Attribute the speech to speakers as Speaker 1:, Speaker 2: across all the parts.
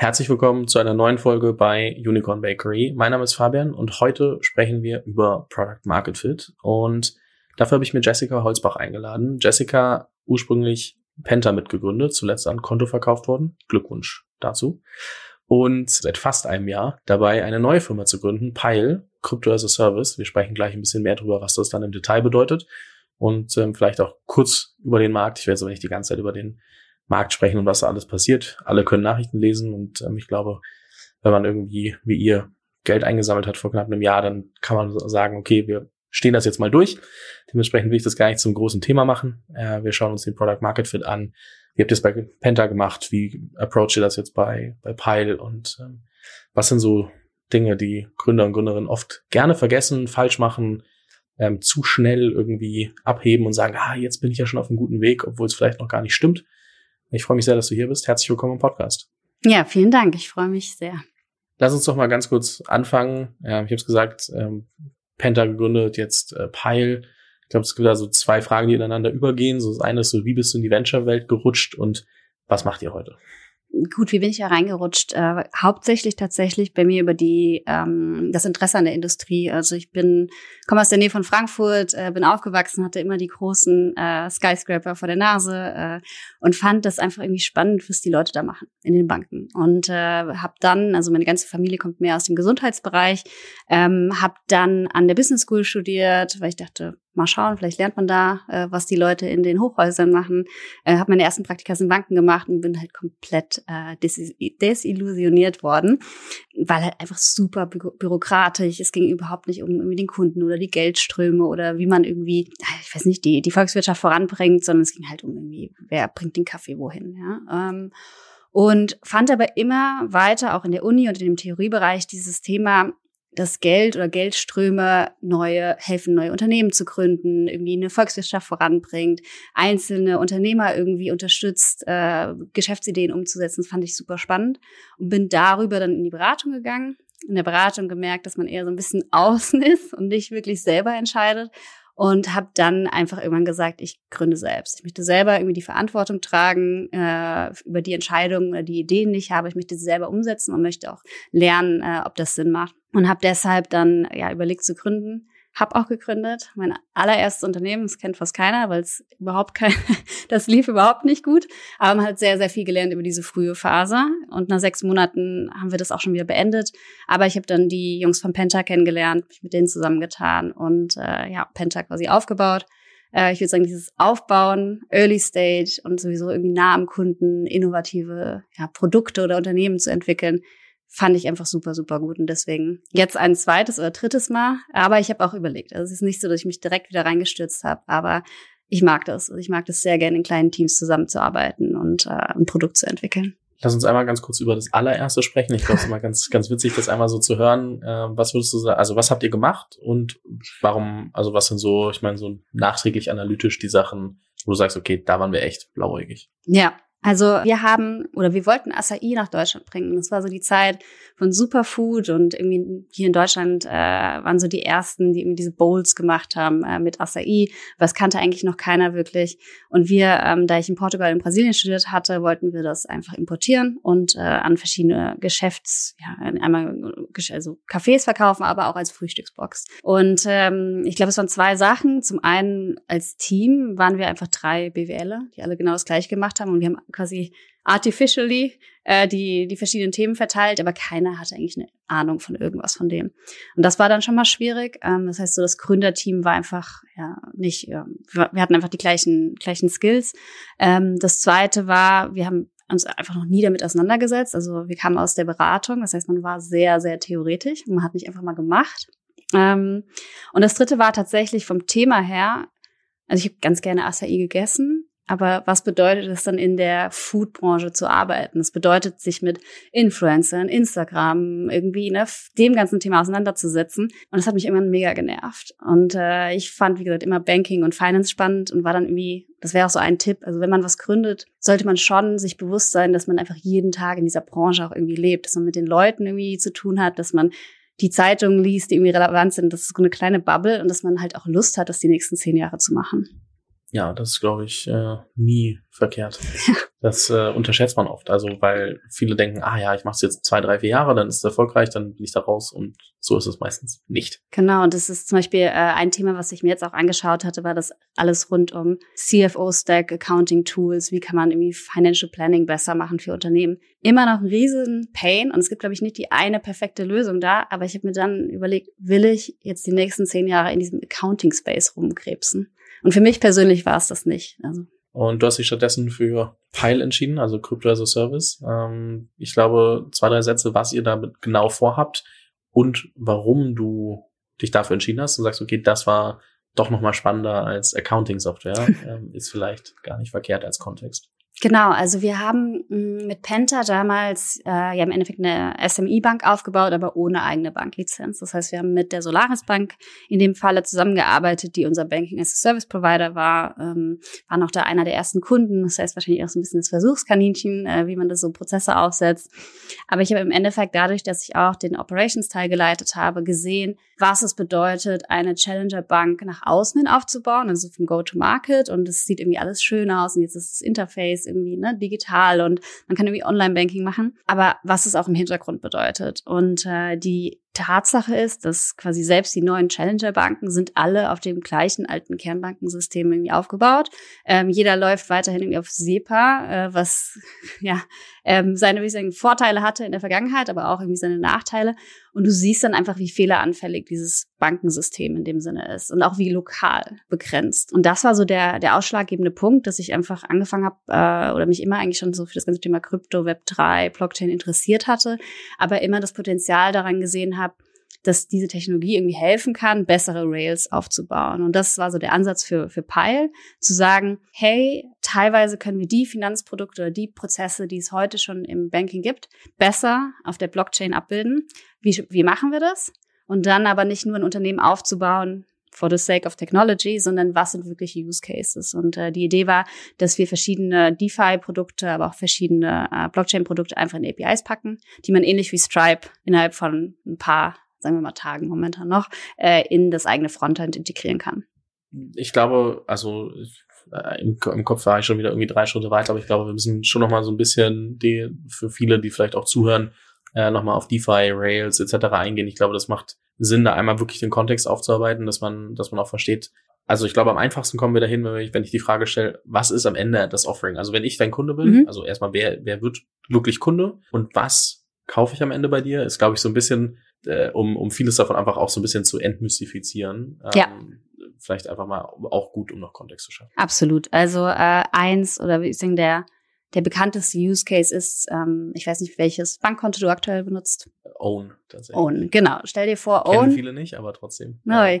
Speaker 1: Herzlich willkommen zu einer neuen Folge bei Unicorn Bakery. Mein Name ist Fabian und heute sprechen wir über Product Market Fit und dafür habe ich mir Jessica Holzbach eingeladen. Jessica ursprünglich Penta mitgegründet, zuletzt an Konto verkauft worden. Glückwunsch dazu. Und seit fast einem Jahr dabei eine neue Firma zu gründen, Pile, Crypto as a Service. Wir sprechen gleich ein bisschen mehr darüber, was das dann im Detail bedeutet und ähm, vielleicht auch kurz über den Markt. Ich werde jetzt aber nicht die ganze Zeit über den Markt sprechen und was da alles passiert. Alle können Nachrichten lesen und ähm, ich glaube, wenn man irgendwie wie ihr Geld eingesammelt hat vor knapp einem Jahr, dann kann man sagen, okay, wir stehen das jetzt mal durch. Dementsprechend will ich das gar nicht zum großen Thema machen. Äh, wir schauen uns den Product Market Fit an. Wie habt ihr es bei Penta gemacht? Wie approach ihr das jetzt bei, bei Pile? Und ähm, was sind so Dinge, die Gründer und Gründerinnen oft gerne vergessen, falsch machen, ähm, zu schnell irgendwie abheben und sagen, ah, jetzt bin ich ja schon auf einem guten Weg, obwohl es vielleicht noch gar nicht stimmt. Ich freue mich sehr, dass du hier bist. Herzlich willkommen im Podcast.
Speaker 2: Ja, vielen Dank. Ich freue mich sehr.
Speaker 1: Lass uns doch mal ganz kurz anfangen. Ähm, ich habe es gesagt, ähm, Penta gegründet, jetzt äh, Pile. Ich glaube, es gibt da so zwei Fragen, die ineinander übergehen. So das eine ist so, wie bist du in die Venture-Welt gerutscht und was macht ihr heute?
Speaker 2: Gut, wie bin ich da reingerutscht? Äh, hauptsächlich tatsächlich bei mir über die ähm, das Interesse an der Industrie. Also ich bin komme aus der Nähe von Frankfurt, äh, bin aufgewachsen, hatte immer die großen äh, Skyscraper vor der Nase äh, und fand das einfach irgendwie spannend, was die Leute da machen in den Banken. Und äh, habe dann, also meine ganze Familie kommt mehr aus dem Gesundheitsbereich, ähm, habe dann an der Business School studiert, weil ich dachte, mal schauen, vielleicht lernt man da, äh, was die Leute in den Hochhäusern machen. Äh, habe meine ersten Praktika in Banken gemacht und bin halt komplett äh, des desillusioniert worden, weil halt einfach super bü bürokratisch. Es ging überhaupt nicht um irgendwie den Kunden oder die Geldströme oder wie man irgendwie, ich weiß nicht, die, die Volkswirtschaft voranbringt, sondern es ging halt um irgendwie, wer bringt den Kaffee wohin. Ja? Ähm, und fand aber immer weiter, auch in der Uni und in dem Theoriebereich, dieses Thema dass Geld oder Geldströme neue helfen, neue Unternehmen zu gründen, irgendwie eine Volkswirtschaft voranbringt, einzelne Unternehmer irgendwie unterstützt, äh, Geschäftsideen umzusetzen. Das fand ich super spannend und bin darüber dann in die Beratung gegangen. In der Beratung gemerkt, dass man eher so ein bisschen außen ist und nicht wirklich selber entscheidet und habe dann einfach irgendwann gesagt, ich gründe selbst. Ich möchte selber irgendwie die Verantwortung tragen äh, über die Entscheidungen oder die Ideen, die ich habe. Ich möchte sie selber umsetzen und möchte auch lernen, äh, ob das Sinn macht. Und habe deshalb dann ja überlegt zu gründen habe auch gegründet, mein allererstes Unternehmen, das kennt fast keiner, weil es überhaupt kein, das lief überhaupt nicht gut. Aber man hat sehr, sehr viel gelernt über diese frühe Phase. Und nach sechs Monaten haben wir das auch schon wieder beendet. Aber ich habe dann die Jungs von Penta kennengelernt, mich mit denen zusammengetan und äh, ja, Penta quasi aufgebaut. Äh, ich würde sagen, dieses Aufbauen, Early Stage und sowieso irgendwie nah am Kunden, innovative ja, Produkte oder Unternehmen zu entwickeln, fand ich einfach super, super gut. Und deswegen jetzt ein zweites oder drittes Mal. Aber ich habe auch überlegt. Also es ist nicht so, dass ich mich direkt wieder reingestürzt habe, aber ich mag das. Also ich mag das sehr gerne, in kleinen Teams zusammenzuarbeiten und äh, ein Produkt zu entwickeln.
Speaker 1: Lass uns einmal ganz kurz über das allererste sprechen. Ich glaube, es ist immer ganz, ganz witzig, das einmal so zu hören. Äh, was würdest du sagen? Also, was habt ihr gemacht und warum, also was sind so, ich meine, so nachträglich analytisch die Sachen, wo du sagst, okay, da waren wir echt blauäugig?
Speaker 2: Ja, also wir haben oder wir wollten Acai nach Deutschland bringen. Das war so die Zeit von Superfood und irgendwie hier in Deutschland äh, waren so die ersten, die irgendwie diese Bowls gemacht haben äh, mit Acai. Was kannte eigentlich noch keiner wirklich. Und wir, ähm, da ich in Portugal und Brasilien studiert hatte, wollten wir das einfach importieren und äh, an verschiedene Geschäfts, ja, einmal also Cafés verkaufen, aber auch als Frühstücksbox. Und ähm, ich glaube, es waren zwei Sachen. Zum einen als Team waren wir einfach drei BWLer, die alle genau das gleiche gemacht haben und wir haben quasi artificially äh, die, die verschiedenen Themen verteilt, aber keiner hatte eigentlich eine Ahnung von irgendwas von dem. Und das war dann schon mal schwierig. Ähm, das heißt, so das Gründerteam war einfach ja nicht, ja, wir hatten einfach die gleichen, gleichen Skills. Ähm, das zweite war, wir haben uns einfach noch nie damit auseinandergesetzt. Also wir kamen aus der Beratung, das heißt, man war sehr, sehr theoretisch. Man hat nicht einfach mal gemacht. Ähm, und das dritte war tatsächlich vom Thema her, also ich habe ganz gerne Acai gegessen, aber was bedeutet es dann in der Foodbranche zu arbeiten? Es bedeutet, sich mit Influencern, Instagram, irgendwie ne, dem ganzen Thema auseinanderzusetzen. Und das hat mich irgendwann mega genervt. Und äh, ich fand, wie gesagt, immer Banking und Finance spannend und war dann irgendwie, das wäre auch so ein Tipp. Also wenn man was gründet, sollte man schon sich bewusst sein, dass man einfach jeden Tag in dieser Branche auch irgendwie lebt, dass man mit den Leuten irgendwie zu tun hat, dass man die Zeitungen liest, die irgendwie relevant sind. Das ist so eine kleine Bubble und dass man halt auch Lust hat, das die nächsten zehn Jahre zu machen
Speaker 1: ja, das ist, glaube ich, äh, nie verkehrt. Das äh, unterschätzt man oft. Also weil viele denken, ah ja, ich mache es jetzt zwei, drei, vier Jahre, dann ist es erfolgreich, dann bin ich da raus und so ist es meistens nicht.
Speaker 2: Genau, und das ist zum Beispiel äh, ein Thema, was ich mir jetzt auch angeschaut hatte, war das alles rund um CFO-Stack, Accounting-Tools, wie kann man irgendwie Financial Planning besser machen für Unternehmen. Immer noch ein riesen Pain und es gibt, glaube ich, nicht die eine perfekte Lösung da, aber ich habe mir dann überlegt, will ich jetzt die nächsten zehn Jahre in diesem Accounting-Space rumkrebsen? Und für mich persönlich war es das nicht. Also
Speaker 1: und du hast dich stattdessen für Pile entschieden, also Crypto as a Service. Ähm, ich glaube, zwei, drei Sätze, was ihr damit genau vorhabt und warum du dich dafür entschieden hast und sagst, okay, das war doch nochmal spannender als Accounting-Software, ähm, ist vielleicht gar nicht verkehrt als Kontext.
Speaker 2: Genau, also wir haben mm, mit Penta damals äh, ja im Endeffekt eine SMI-Bank aufgebaut, aber ohne eigene Banklizenz. Das heißt, wir haben mit der Solaris Bank in dem Falle zusammengearbeitet, die unser Banking as a Service Provider war, ähm, waren auch da einer der ersten Kunden. Das heißt wahrscheinlich auch so ein bisschen das Versuchskaninchen, äh, wie man das so Prozesse aufsetzt. Aber ich habe im Endeffekt dadurch, dass ich auch den Operations-Teil geleitet habe, gesehen, was es bedeutet, eine Challenger-Bank nach außen hin aufzubauen, also vom Go-to-Market. Und es sieht irgendwie alles schön aus und jetzt ist das Interface irgendwie ne, digital und man kann irgendwie Online-Banking machen. Aber was es auch im Hintergrund bedeutet. Und äh, die Tatsache ist, dass quasi selbst die neuen Challenger-Banken sind alle auf dem gleichen alten Kernbankensystem irgendwie aufgebaut. Ähm, jeder läuft weiterhin irgendwie auf SEPA, äh, was ja ähm, seine ich sagen, Vorteile hatte in der Vergangenheit, aber auch irgendwie seine Nachteile. Und du siehst dann einfach, wie fehleranfällig dieses Bankensystem in dem Sinne ist und auch wie lokal begrenzt. Und das war so der, der ausschlaggebende Punkt, dass ich einfach angefangen habe äh, oder mich immer eigentlich schon so für das ganze Thema Krypto, Web 3, Blockchain interessiert hatte, aber immer das Potenzial daran gesehen habe, dass diese Technologie irgendwie helfen kann, bessere Rails aufzubauen. Und das war so der Ansatz für, für Pile, zu sagen, hey, teilweise können wir die Finanzprodukte oder die Prozesse, die es heute schon im Banking gibt, besser auf der Blockchain abbilden. Wie, wie machen wir das? Und dann aber nicht nur ein Unternehmen aufzubauen, for the sake of technology, sondern was sind wirklich Use Cases. Und äh, die Idee war, dass wir verschiedene DeFi-Produkte, aber auch verschiedene äh, Blockchain-Produkte einfach in APIs packen, die man ähnlich wie Stripe innerhalb von ein paar sagen wir mal Tagen momentan noch, äh, in das eigene Frontend integrieren kann.
Speaker 1: Ich glaube, also äh, im, im, Kopf war ich schon wieder irgendwie drei Schritte weiter, aber ich glaube, wir müssen schon noch mal so ein bisschen die, für viele, die vielleicht auch zuhören, äh, noch mal auf DeFi, Rails etc. eingehen. Ich glaube, das macht Sinn, da einmal wirklich den Kontext aufzuarbeiten, dass man, dass man auch versteht. Also ich glaube, am einfachsten kommen wir dahin, wenn ich, wenn ich die Frage stelle, was ist am Ende das Offering? Also wenn ich dein Kunde bin, mhm. also erstmal, wer, wer wird wirklich Kunde und was kaufe ich am Ende bei dir, ist, glaube ich, so ein bisschen äh, um, um vieles davon einfach auch so ein bisschen zu entmystifizieren. Ähm, ja. Vielleicht einfach mal auch gut, um noch Kontext zu schaffen.
Speaker 2: Absolut. Also äh, eins oder wie ich sagen, der der bekannteste Use Case ist, ähm, ich weiß nicht, welches Bankkonto du aktuell benutzt.
Speaker 1: Own, tatsächlich.
Speaker 2: Own, genau. Stell dir vor,
Speaker 1: Kennen Own. viele nicht, aber trotzdem.
Speaker 2: No, ja,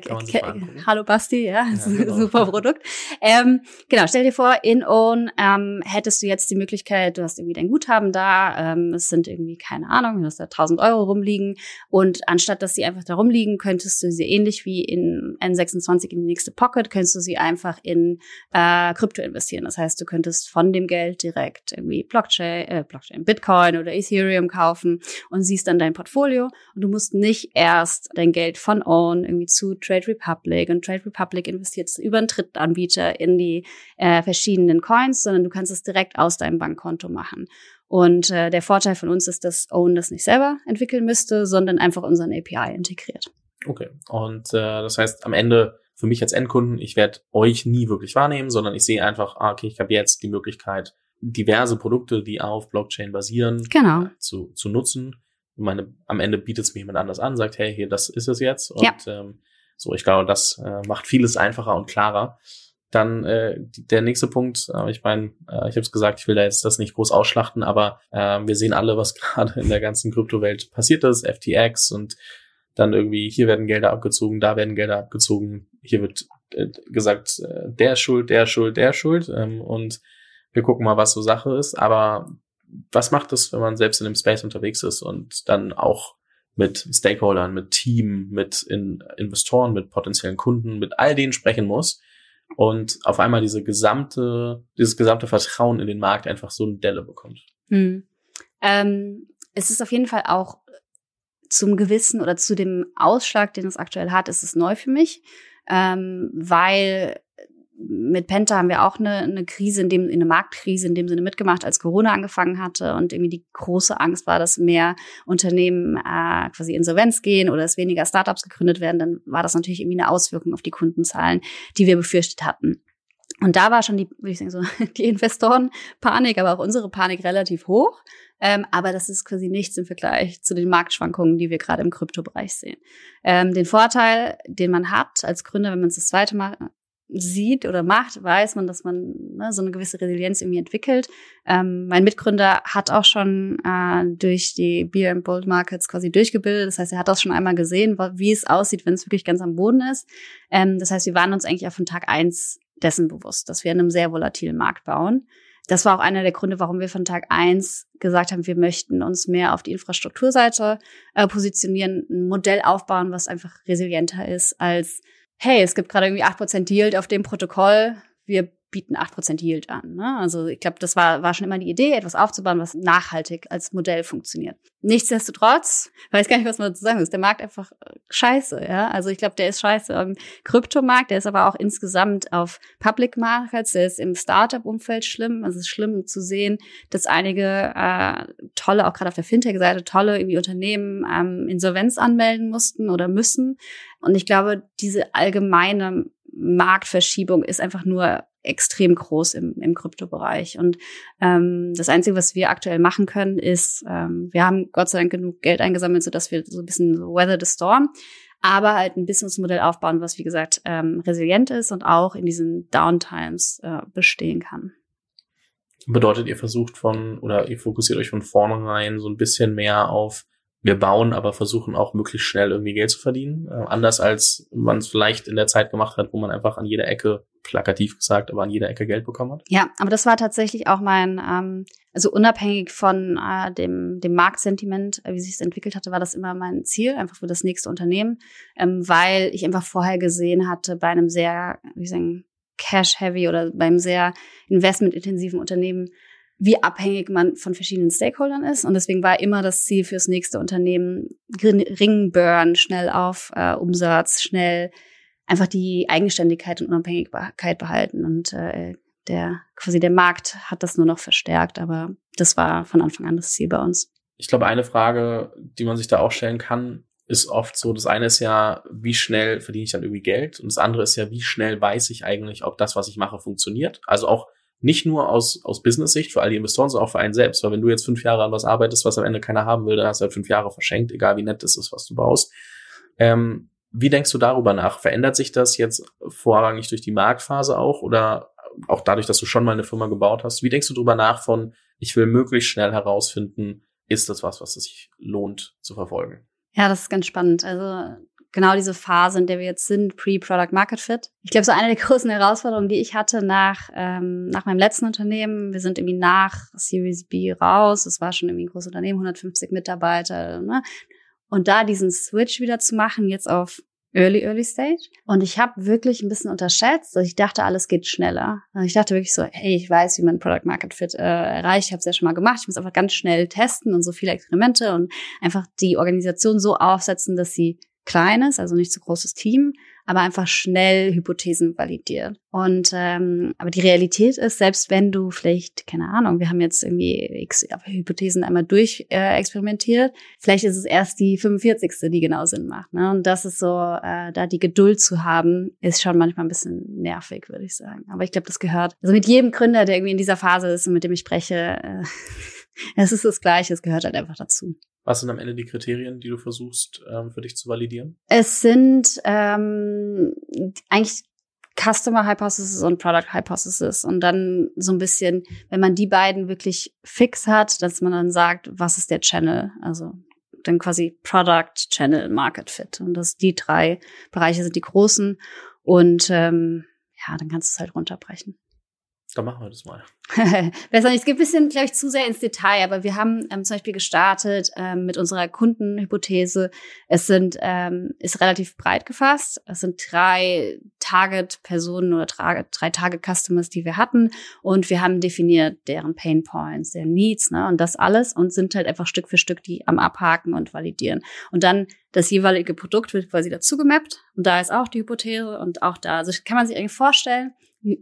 Speaker 2: Hallo Basti, ja, ja genau. super Produkt. Ähm, genau, stell dir vor, in Own ähm, hättest du jetzt die Möglichkeit, du hast irgendwie dein Guthaben da, ähm, es sind irgendwie, keine Ahnung, du hast da 1000 Euro rumliegen und anstatt, dass sie einfach da rumliegen, könntest du sie ähnlich wie in N26 in die nächste Pocket, könntest du sie einfach in äh, Krypto investieren. Das heißt, du könntest von dem Geld direkt direkt irgendwie Blockchain, äh, Blockchain, Bitcoin oder Ethereum kaufen und siehst dann dein Portfolio und du musst nicht erst dein Geld von Own irgendwie zu Trade Republic und Trade Republic investiert über einen Drittanbieter in die äh, verschiedenen Coins, sondern du kannst es direkt aus deinem Bankkonto machen. Und äh, der Vorteil von uns ist, dass Own das nicht selber entwickeln müsste, sondern einfach unseren API integriert.
Speaker 1: Okay. Und äh, das heißt, am Ende für mich als Endkunden, ich werde euch nie wirklich wahrnehmen, sondern ich sehe einfach, ah, okay, ich habe jetzt die Möglichkeit, diverse Produkte, die auf Blockchain basieren,
Speaker 2: genau.
Speaker 1: zu, zu nutzen. Meine, am Ende bietet es mir jemand anders an, sagt, hey, hier, das ist es jetzt. Und
Speaker 2: ja.
Speaker 1: ähm, so, ich glaube, das äh, macht vieles einfacher und klarer. Dann äh, der nächste Punkt, äh, ich meine, äh, ich habe es gesagt, ich will da jetzt das nicht groß ausschlachten, aber äh, wir sehen alle, was gerade in der ganzen Kryptowelt passiert ist, FTX und dann irgendwie, hier werden Gelder abgezogen, da werden Gelder abgezogen, hier wird äh, gesagt, äh, der schuld, der schuld, der schuld. Ähm, und wir gucken mal, was so Sache ist. Aber was macht es, wenn man selbst in dem Space unterwegs ist und dann auch mit Stakeholdern, mit Team, mit in Investoren, mit potenziellen Kunden, mit all denen sprechen muss und auf einmal diese gesamte, dieses gesamte Vertrauen in den Markt einfach so eine Delle bekommt.
Speaker 2: Hm. Ähm, es ist auf jeden Fall auch zum gewissen oder zu dem Ausschlag, den es aktuell hat, ist es neu für mich, ähm, weil mit Penta haben wir auch eine, eine Krise, in dem, eine Marktkrise in dem Sinne mitgemacht, als Corona angefangen hatte und irgendwie die große Angst war, dass mehr Unternehmen äh, quasi insolvenz gehen oder dass weniger Startups gegründet werden, dann war das natürlich irgendwie eine Auswirkung auf die Kundenzahlen, die wir befürchtet hatten. Und da war schon die, würde ich sagen, so die Investorenpanik, aber auch unsere Panik relativ hoch. Ähm, aber das ist quasi nichts im Vergleich zu den Marktschwankungen, die wir gerade im Kryptobereich sehen. Ähm, den Vorteil, den man hat als Gründer, wenn man es das zweite Mal sieht oder macht, weiß man, dass man ne, so eine gewisse Resilienz irgendwie entwickelt. Ähm, mein Mitgründer hat auch schon äh, durch die Beer and Bold Markets quasi durchgebildet. Das heißt, er hat das schon einmal gesehen, wie es aussieht, wenn es wirklich ganz am Boden ist. Ähm, das heißt, wir waren uns eigentlich auch von Tag eins dessen bewusst, dass wir in einem sehr volatilen Markt bauen. Das war auch einer der Gründe, warum wir von Tag eins gesagt haben, wir möchten uns mehr auf die Infrastrukturseite äh, positionieren, ein Modell aufbauen, was einfach resilienter ist als hey, es gibt gerade irgendwie 8% Yield auf dem Protokoll, wir bieten 8% Yield an. Ne? Also ich glaube, das war, war schon immer die Idee, etwas aufzubauen, was nachhaltig als Modell funktioniert. Nichtsdestotrotz, weiß gar nicht, was man dazu sagen muss, der Markt einfach äh, scheiße. Ja? Also ich glaube, der ist scheiße im Kryptomarkt, der ist aber auch insgesamt auf Public Markets, der ist im Startup-Umfeld schlimm. Also es ist schlimm zu sehen, dass einige äh, tolle, auch gerade auf der Fintech-Seite, tolle irgendwie Unternehmen ähm, Insolvenz anmelden mussten oder müssen. Und ich glaube, diese allgemeine Marktverschiebung ist einfach nur extrem groß im, im Kryptobereich. Und ähm, das Einzige, was wir aktuell machen können, ist, ähm, wir haben Gott sei Dank genug Geld eingesammelt, sodass wir so ein bisschen weather the storm, aber halt ein Businessmodell aufbauen, was wie gesagt ähm, resilient ist und auch in diesen Downtimes äh, bestehen kann.
Speaker 1: Bedeutet, ihr versucht von oder ihr fokussiert euch von vornherein so ein bisschen mehr auf wir bauen, aber versuchen auch möglichst schnell irgendwie Geld zu verdienen. Äh, anders als man es vielleicht in der Zeit gemacht hat, wo man einfach an jeder Ecke, plakativ gesagt, aber an jeder Ecke Geld bekommen hat.
Speaker 2: Ja, aber das war tatsächlich auch mein, ähm, also unabhängig von äh, dem, dem Marktsentiment, äh, wie sich es entwickelt hatte, war das immer mein Ziel, einfach für das nächste Unternehmen, ähm, weil ich einfach vorher gesehen hatte, bei einem sehr, wie sagen, cash-heavy oder beim sehr investmentintensiven Unternehmen, wie abhängig man von verschiedenen Stakeholdern ist. Und deswegen war immer das Ziel fürs nächste Unternehmen Ringburn, schnell auf äh, Umsatz, schnell einfach die Eigenständigkeit und Unabhängigkeit behalten. Und äh, der quasi der Markt hat das nur noch verstärkt, aber das war von Anfang an das Ziel bei uns.
Speaker 1: Ich glaube, eine Frage, die man sich da auch stellen kann, ist oft so, das eine ist ja, wie schnell verdiene ich dann irgendwie Geld? Und das andere ist ja, wie schnell weiß ich eigentlich, ob das, was ich mache, funktioniert? Also auch nicht nur aus, aus Business-Sicht für all die Investoren, sondern auch für einen selbst. Weil wenn du jetzt fünf Jahre an was arbeitest, was am Ende keiner haben will, dann hast du halt fünf Jahre verschenkt, egal wie nett es ist, was du baust. Ähm, wie denkst du darüber nach? Verändert sich das jetzt vorrangig durch die Marktphase auch oder auch dadurch, dass du schon mal eine Firma gebaut hast? Wie denkst du darüber nach von, ich will möglichst schnell herausfinden, ist das was, was es sich lohnt zu verfolgen?
Speaker 2: Ja, das ist ganz spannend. Also genau diese Phase, in der wir jetzt sind, Pre-Product Market Fit. Ich glaube, so eine der großen Herausforderungen, die ich hatte nach, ähm, nach meinem letzten Unternehmen, wir sind irgendwie nach Series B raus, es war schon irgendwie ein großes Unternehmen, 150 Mitarbeiter, ne? Und da diesen Switch wieder zu machen, jetzt auf Early, Early Stage. Und ich habe wirklich ein bisschen unterschätzt. Also ich dachte, alles geht schneller. Also ich dachte wirklich so, hey, ich weiß, wie man Product Market Fit äh, erreicht. Ich habe es ja schon mal gemacht. Ich muss einfach ganz schnell testen und so viele Experimente und einfach die Organisation so aufsetzen, dass sie kleines, also nicht so großes Team, aber einfach schnell Hypothesen validiert. Und ähm, aber die Realität ist, selbst wenn du vielleicht, keine Ahnung, wir haben jetzt irgendwie x Hypothesen einmal durch äh, experimentiert, vielleicht ist es erst die 45. die genau Sinn macht. Ne? Und das ist so, äh, da die Geduld zu haben, ist schon manchmal ein bisschen nervig, würde ich sagen. Aber ich glaube, das gehört. Also mit jedem Gründer, der irgendwie in dieser Phase ist und mit dem ich spreche, äh, es ist das Gleiche, es gehört halt einfach dazu.
Speaker 1: Was sind am Ende die Kriterien, die du versuchst ähm, für dich zu validieren?
Speaker 2: Es sind ähm, eigentlich Customer Hypothesis und Product Hypothesis und dann so ein bisschen, wenn man die beiden wirklich fix hat, dass man dann sagt, was ist der Channel? Also dann quasi Product, Channel, Market Fit und das die drei Bereiche sind die großen und ähm, ja, dann kannst du es halt runterbrechen.
Speaker 1: Dann machen wir das mal.
Speaker 2: Besser nicht. Es geht ein bisschen, glaube ich, zu sehr ins Detail, aber wir haben ähm, zum Beispiel gestartet ähm, mit unserer Kundenhypothese. Es sind, ähm, ist relativ breit gefasst. Es sind drei Target-Personen oder drei, drei Target-Customers, die wir hatten. Und wir haben definiert deren Pain Points, deren Needs, ne, und das alles und sind halt einfach Stück für Stück die am Abhaken und validieren. Und dann das jeweilige Produkt wird quasi dazu gemappt. Und da ist auch die Hypothese und auch da, also kann man sich irgendwie vorstellen,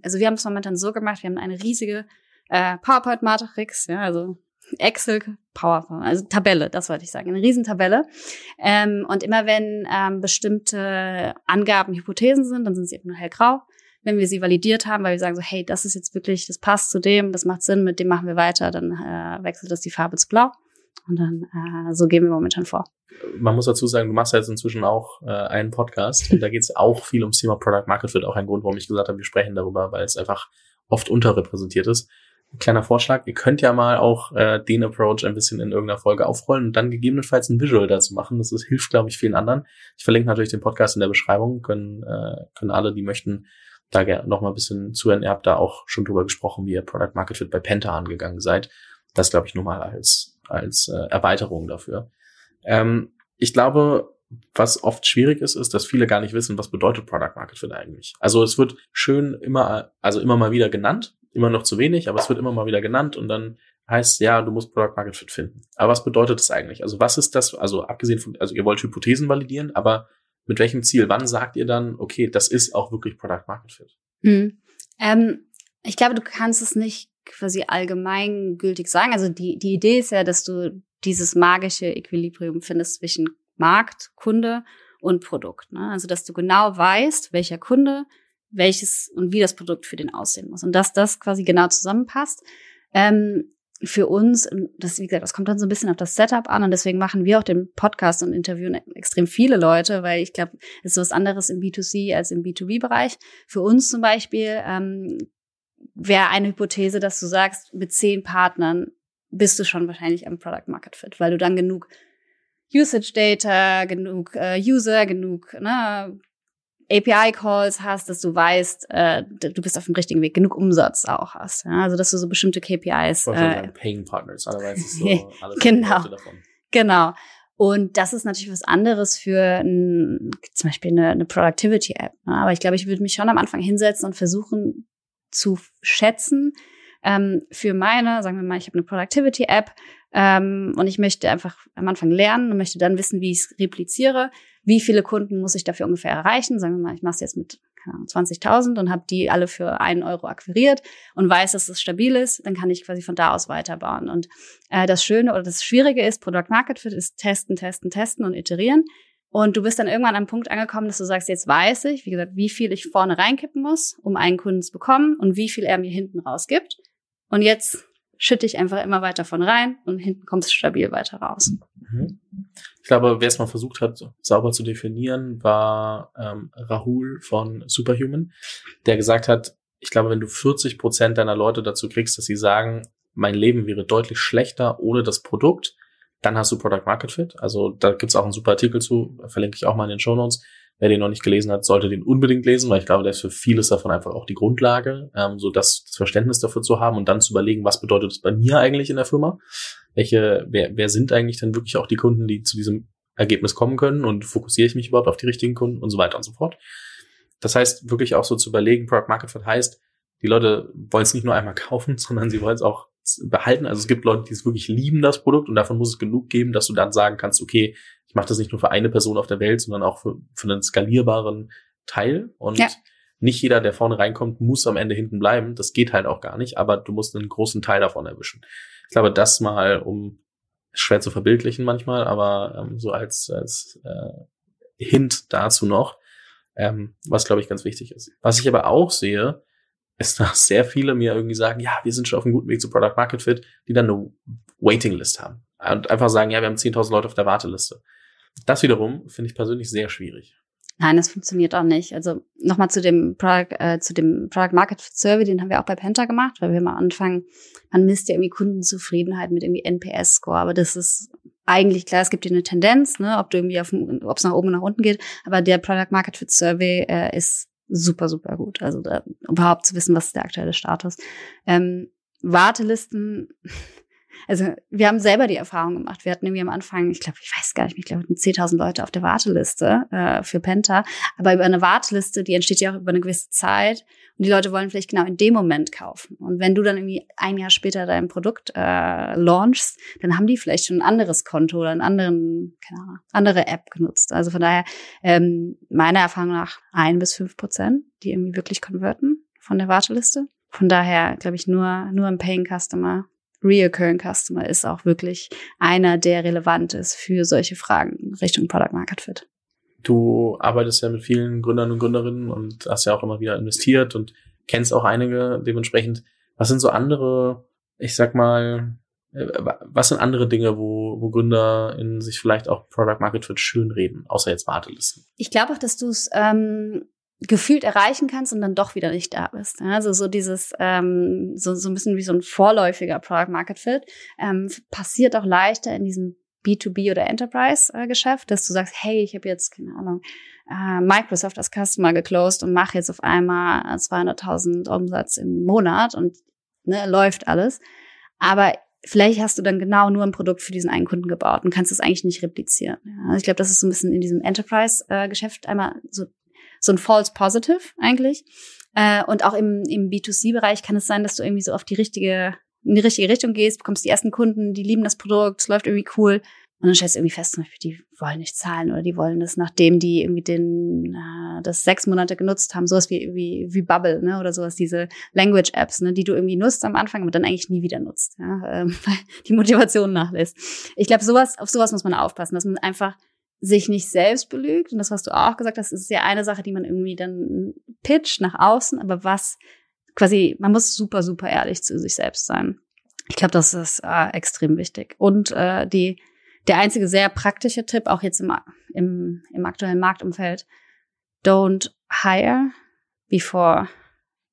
Speaker 2: also wir haben es momentan so gemacht, wir haben eine riesige äh, PowerPoint-Matrix, ja, also Excel, PowerPoint, also Tabelle, das wollte ich sagen, eine Riesentabelle. Ähm, und immer wenn ähm, bestimmte Angaben Hypothesen sind, dann sind sie eben nur hellgrau. Wenn wir sie validiert haben, weil wir sagen so, hey, das ist jetzt wirklich, das passt zu dem, das macht Sinn, mit dem machen wir weiter, dann äh, wechselt das die Farbe zu blau. Und dann äh, so gehen wir momentan vor.
Speaker 1: Man muss dazu sagen, du machst ja jetzt inzwischen auch äh, einen Podcast und da geht es auch viel ums Thema Product Market Fit, auch ein Grund, warum ich gesagt habe, wir sprechen darüber, weil es einfach oft unterrepräsentiert ist. Ein kleiner Vorschlag, ihr könnt ja mal auch äh, den Approach ein bisschen in irgendeiner Folge aufrollen und dann gegebenenfalls ein Visual dazu machen. Das ist, hilft, glaube ich, vielen anderen. Ich verlinke natürlich den Podcast in der Beschreibung, können, äh, können alle, die möchten, da gerne noch mal ein bisschen zuhören. Ihr habt da auch schon drüber gesprochen, wie ihr Product Market Fit bei Penta angegangen seid. Das glaube ich nur mal als, als äh, Erweiterung dafür. Ähm, ich glaube, was oft schwierig ist, ist, dass viele gar nicht wissen, was bedeutet Product Market Fit eigentlich. Also es wird schön immer, also immer mal wieder genannt, immer noch zu wenig, aber es wird immer mal wieder genannt und dann heißt, ja, du musst Product Market Fit finden. Aber was bedeutet das eigentlich? Also was ist das, also abgesehen von, also ihr wollt Hypothesen validieren, aber mit welchem Ziel? Wann sagt ihr dann, okay, das ist auch wirklich Product Market Fit?
Speaker 2: Mhm. Ähm, ich glaube, du kannst es nicht quasi allgemeingültig sagen. Also die, die Idee ist ja, dass du dieses magische Equilibrium findest zwischen Markt, Kunde und Produkt. Ne? Also dass du genau weißt, welcher Kunde welches und wie das Produkt für den aussehen muss. Und dass das quasi genau zusammenpasst. Ähm, für uns, das, wie gesagt, das kommt dann so ein bisschen auf das Setup an und deswegen machen wir auch den Podcast und interviewen extrem viele Leute, weil ich glaube, es ist was anderes im B2C als im B2B-Bereich. Für uns zum Beispiel ähm, wäre eine Hypothese, dass du sagst, mit zehn Partnern bist du schon wahrscheinlich am Product Market Fit, weil du dann genug Usage Data, genug äh, User, genug ne, API-Calls hast, dass du weißt, äh, du bist auf dem richtigen Weg, genug Umsatz auch hast. Ja? Also dass du so bestimmte KPIs.
Speaker 1: Äh, Paying Partners, otherwise ist so
Speaker 2: alles genau. davon. Genau. Und das ist natürlich was anderes für ein, zum Beispiel eine, eine Productivity-App. Ne? Aber ich glaube, ich würde mich schon am Anfang hinsetzen und versuchen zu schätzen, ähm, für meine, sagen wir mal, ich habe eine Productivity-App ähm, und ich möchte einfach am Anfang lernen und möchte dann wissen, wie ich es repliziere wie viele Kunden muss ich dafür ungefähr erreichen? Sagen wir mal, ich mache es jetzt mit 20.000 und habe die alle für einen Euro akquiriert und weiß, dass es stabil ist, dann kann ich quasi von da aus weiterbauen. Und äh, das Schöne oder das Schwierige ist, Product Market Fit ist testen, testen, testen und iterieren. Und du bist dann irgendwann am Punkt angekommen, dass du sagst, jetzt weiß ich, wie gesagt, wie viel ich vorne reinkippen muss, um einen Kunden zu bekommen und wie viel er mir hinten raus gibt. Und jetzt schütte ich einfach immer weiter von rein und hinten kommt es stabil weiter raus. Mhm.
Speaker 1: Ich glaube, wer es mal versucht hat, sauber zu definieren, war ähm, Rahul von Superhuman, der gesagt hat, ich glaube, wenn du 40 Prozent deiner Leute dazu kriegst, dass sie sagen, mein Leben wäre deutlich schlechter ohne das Produkt, dann hast du Product Market Fit. Also da gibt's auch einen super Artikel zu, verlinke ich auch mal in den Show Notes. Wer den noch nicht gelesen hat, sollte den unbedingt lesen, weil ich glaube, der ist für vieles davon einfach auch die Grundlage, ähm, so das, das Verständnis dafür zu haben und dann zu überlegen, was bedeutet es bei mir eigentlich in der Firma? Welche, wer, wer sind eigentlich denn wirklich auch die Kunden, die zu diesem Ergebnis kommen können und fokussiere ich mich überhaupt auf die richtigen Kunden und so weiter und so fort. Das heißt, wirklich auch so zu überlegen, Product Market Fit heißt, die Leute wollen es nicht nur einmal kaufen, sondern sie wollen es auch behalten. Also es gibt Leute, die es wirklich lieben, das Produkt, und davon muss es genug geben, dass du dann sagen kannst, okay, mache das nicht nur für eine Person auf der Welt, sondern auch für, für einen skalierbaren Teil. Und ja. nicht jeder, der vorne reinkommt, muss am Ende hinten bleiben. Das geht halt auch gar nicht, aber du musst einen großen Teil davon erwischen. Ich glaube, das mal, um schwer zu verbildlichen manchmal, aber ähm, so als, als äh, Hint dazu noch, ähm, was glaube ich ganz wichtig ist. Was ich aber auch sehe, ist, dass sehr viele mir irgendwie sagen, ja, wir sind schon auf einem guten Weg zu Product Market Fit, die dann eine Waiting List haben. Und einfach sagen, ja, wir haben 10.000 Leute auf der Warteliste. Das wiederum finde ich persönlich sehr schwierig.
Speaker 2: Nein, das funktioniert auch nicht. Also nochmal zu dem Product, äh, zu dem Product Market Survey, den haben wir auch bei Penta gemacht, weil wir mal anfangen, man misst ja irgendwie Kundenzufriedenheit mit irgendwie NPS-Score, aber das ist eigentlich klar, es gibt ja eine Tendenz, ne, ob du irgendwie auf, ob es nach oben oder nach unten geht, aber der Product Market Fit Survey äh, ist super, super gut. Also da, überhaupt zu wissen, was ist der aktuelle Status. Ähm, Wartelisten also wir haben selber die Erfahrung gemacht. Wir hatten irgendwie am Anfang, ich glaube, ich weiß gar nicht, ich glaube, 10.000 Leute auf der Warteliste äh, für Penta. Aber über eine Warteliste, die entsteht ja auch über eine gewisse Zeit. Und die Leute wollen vielleicht genau in dem Moment kaufen. Und wenn du dann irgendwie ein Jahr später dein Produkt äh, launchst, dann haben die vielleicht schon ein anderes Konto oder einen anderen, keine Ahnung, andere App genutzt. Also von daher, ähm, meiner Erfahrung nach ein bis fünf Prozent, die irgendwie wirklich konverten von der Warteliste. Von daher glaube ich nur, nur ein Paying Customer, Reoccurring Customer ist auch wirklich einer, der relevant ist für solche Fragen Richtung Product Market Fit.
Speaker 1: Du arbeitest ja mit vielen Gründern und Gründerinnen und hast ja auch immer wieder investiert und kennst auch einige dementsprechend. Was sind so andere, ich sag mal, äh, was sind andere Dinge, wo, wo Gründer in sich vielleicht auch Product Market Fit schön reden, außer jetzt Wartelisten?
Speaker 2: Ich glaube auch, dass du es ähm, gefühlt erreichen kannst und dann doch wieder nicht da bist. Also so dieses, ähm, so, so ein bisschen wie so ein vorläufiger Product Market Fit, ähm, passiert auch leichter in diesem B2B oder Enterprise-Geschäft, dass du sagst, hey, ich habe jetzt, keine Ahnung, äh, Microsoft als Customer geclosed und mache jetzt auf einmal 200.000 Umsatz im Monat und ne, läuft alles. Aber vielleicht hast du dann genau nur ein Produkt für diesen einen Kunden gebaut und kannst es eigentlich nicht replizieren. Also ich glaube, das ist so ein bisschen in diesem Enterprise-Geschäft einmal so, so ein False Positive eigentlich. Äh, und auch im, im B2C-Bereich kann es sein, dass du irgendwie so auf die richtige, in die richtige Richtung gehst, bekommst die ersten Kunden, die lieben das Produkt, es läuft irgendwie cool. Und dann stellst du irgendwie fest, zum Beispiel, die wollen nicht zahlen oder die wollen das, nachdem die irgendwie den, äh, das sechs Monate genutzt haben, sowas wie, wie, wie Bubble, ne, oder sowas, diese Language-Apps, ne, die du irgendwie nutzt am Anfang, aber dann eigentlich nie wieder nutzt, ja, ähm, weil die Motivation nachlässt. Ich glaube, sowas, auf sowas muss man aufpassen, dass man einfach sich nicht selbst belügt. Und das, was du auch gesagt hast, ist ja eine Sache, die man irgendwie dann pitcht nach außen, aber was quasi, man muss super, super ehrlich zu sich selbst sein. Ich glaube, das ist äh, extrem wichtig. Und äh, die der einzige sehr praktische Tipp, auch jetzt im, im, im aktuellen Marktumfeld, don't hire before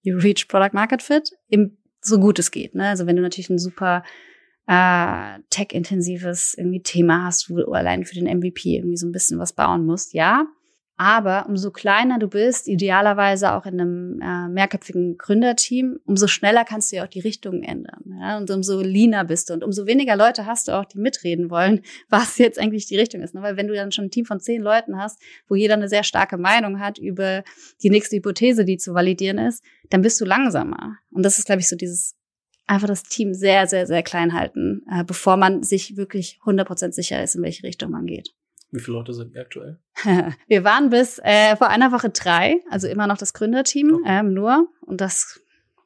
Speaker 2: you reach Product Market Fit, im, so gut es geht. Ne? Also wenn du natürlich ein super äh, tech-intensives irgendwie Thema hast, wo du allein für den MVP irgendwie so ein bisschen was bauen musst, ja, aber umso kleiner du bist, idealerweise auch in einem äh, mehrköpfigen Gründerteam, umso schneller kannst du ja auch die Richtung ändern. Ja? Und umso leaner bist du und umso weniger Leute hast du auch, die mitreden wollen, was jetzt eigentlich die Richtung ist. Ne? Weil wenn du dann schon ein Team von zehn Leuten hast, wo jeder eine sehr starke Meinung hat über die nächste Hypothese, die zu validieren ist, dann bist du langsamer. Und das ist, glaube ich, so dieses einfach das Team sehr, sehr, sehr klein halten, äh, bevor man sich wirklich 100% sicher ist, in welche Richtung man geht.
Speaker 1: Wie viele Leute sind wir aktuell?
Speaker 2: Wir waren bis äh, vor einer Woche drei, also immer noch das Gründerteam okay. ähm, nur und das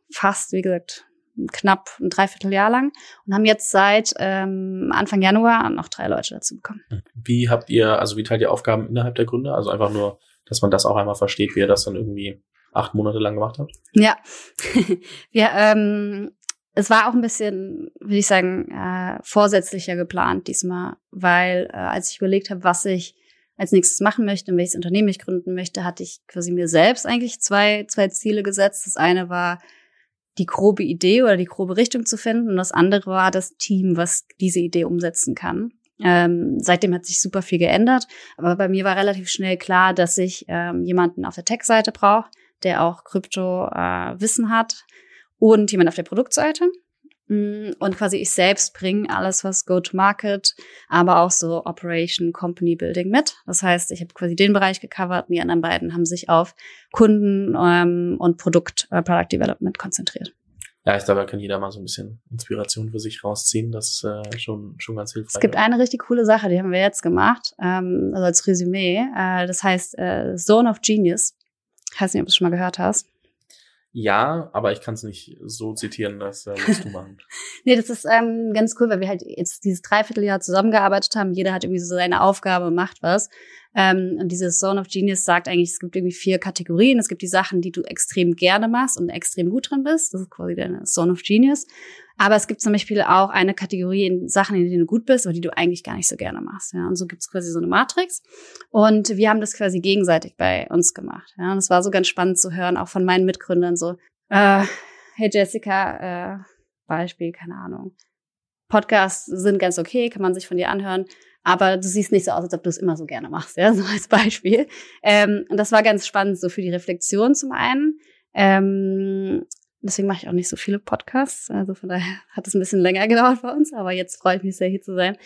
Speaker 2: fast, wie gesagt, knapp ein Dreivierteljahr lang und haben jetzt seit ähm, Anfang Januar noch drei Leute dazu bekommen.
Speaker 1: Wie habt ihr, also wie teilt ihr Aufgaben innerhalb der Gründer? Also einfach nur, dass man das auch einmal versteht, wie ihr das dann irgendwie acht Monate lang gemacht habt?
Speaker 2: Ja, wir ähm, es war auch ein bisschen, würde ich sagen, äh, vorsätzlicher geplant diesmal, weil äh, als ich überlegt habe, was ich als nächstes machen möchte und welches Unternehmen ich gründen möchte, hatte ich quasi mir selbst eigentlich zwei, zwei Ziele gesetzt. Das eine war, die grobe Idee oder die grobe Richtung zu finden und das andere war das Team, was diese Idee umsetzen kann. Ähm, seitdem hat sich super viel geändert, aber bei mir war relativ schnell klar, dass ich ähm, jemanden auf der Tech-Seite brauche, der auch Krypto-Wissen äh, hat, und jemand auf der Produktseite. Mm, und quasi ich selbst bringe alles, was Go-to-Market, aber auch so Operation, Company Building mit. Das heißt, ich habe quasi den Bereich gecovert und die anderen beiden haben sich auf Kunden ähm, und Produkt, äh, Product Development konzentriert.
Speaker 1: Ja, ich glaube, da kann jeder mal so ein bisschen Inspiration für sich rausziehen. Das ist äh, schon, schon ganz hilfreich.
Speaker 2: Es gibt eine richtig coole Sache, die haben wir jetzt gemacht, ähm, also als Resümee. Äh, das heißt äh, Zone of Genius. Ich weiß nicht, ob du es schon mal gehört hast.
Speaker 1: Ja, aber ich kann es nicht so zitieren, das äh, musst du machen.
Speaker 2: nee, das ist ähm, ganz cool, weil wir halt jetzt dieses Dreivierteljahr zusammengearbeitet haben. Jeder hat irgendwie so seine Aufgabe macht was. Ähm, und dieses Zone of Genius sagt eigentlich, es gibt irgendwie vier Kategorien. Es gibt die Sachen, die du extrem gerne machst und extrem gut drin bist. Das ist quasi deine Zone of Genius. Aber es gibt zum Beispiel auch eine Kategorie in Sachen, in denen du gut bist, aber die du eigentlich gar nicht so gerne machst. Ja. Und so gibt es quasi so eine Matrix. Und wir haben das quasi gegenseitig bei uns gemacht. Ja. Und es war so ganz spannend zu hören, auch von meinen Mitgründern so, äh, hey Jessica, äh, Beispiel, keine Ahnung. Podcasts sind ganz okay, kann man sich von dir anhören, aber du siehst nicht so aus, als ob du es immer so gerne machst, ja, so als Beispiel. Ähm, und das war ganz spannend, so für die Reflexion zum einen. Ähm, Deswegen mache ich auch nicht so viele Podcasts. Also von daher hat es ein bisschen länger gedauert bei uns, aber jetzt freue ich mich sehr, hier zu sein.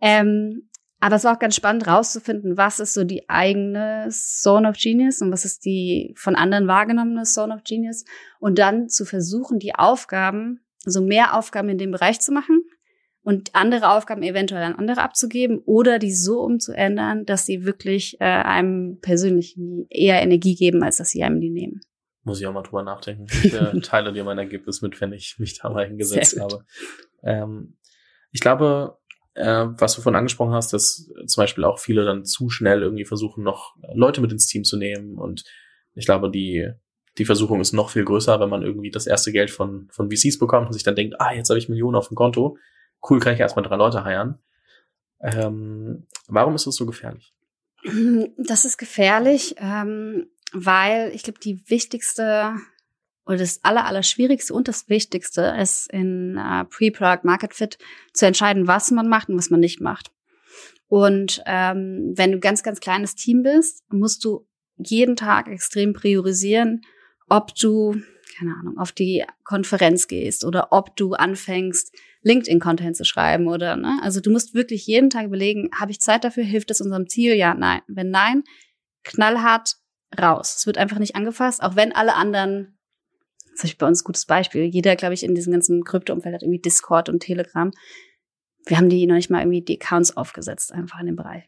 Speaker 2: Ähm, aber es war auch ganz spannend rauszufinden, was ist so die eigene Zone of Genius und was ist die von anderen wahrgenommene Zone of Genius und dann zu versuchen, die Aufgaben, also mehr Aufgaben in dem Bereich zu machen und andere Aufgaben eventuell an andere abzugeben oder die so umzuändern, dass sie wirklich äh, einem persönlich eher Energie geben, als dass sie einem die nehmen.
Speaker 1: Muss ich auch mal drüber nachdenken. Ich äh, teile dir mein Ergebnis mit, wenn ich mich da mal hingesetzt habe. Ähm, ich glaube, äh, was du vorhin angesprochen hast, dass zum Beispiel auch viele dann zu schnell irgendwie versuchen, noch Leute mit ins Team zu nehmen. Und ich glaube, die, die Versuchung ist noch viel größer, wenn man irgendwie das erste Geld von, von VCs bekommt und sich dann denkt, ah, jetzt habe ich Millionen auf dem Konto. Cool, kann ich erstmal drei Leute heiern. Ähm, warum ist das so gefährlich?
Speaker 2: Das ist gefährlich, ähm, weil ich glaube, die wichtigste oder das aller, aller schwierigste und das wichtigste ist in äh, Pre-Product Market Fit zu entscheiden, was man macht und was man nicht macht. Und ähm, wenn du ganz, ganz kleines Team bist, musst du jeden Tag extrem priorisieren, ob du, keine Ahnung, auf die Konferenz gehst oder ob du anfängst, LinkedIn-Content zu schreiben oder, ne? Also du musst wirklich jeden Tag überlegen, habe ich Zeit dafür? Hilft es unserem Ziel? Ja, nein. Wenn nein, knallhart raus. Es wird einfach nicht angefasst, auch wenn alle anderen, das ist bei uns ein gutes Beispiel, jeder, glaube ich, in diesem ganzen Krypto-Umfeld hat irgendwie Discord und Telegram. Wir haben die noch nicht mal irgendwie die Accounts aufgesetzt, einfach in dem Bereich.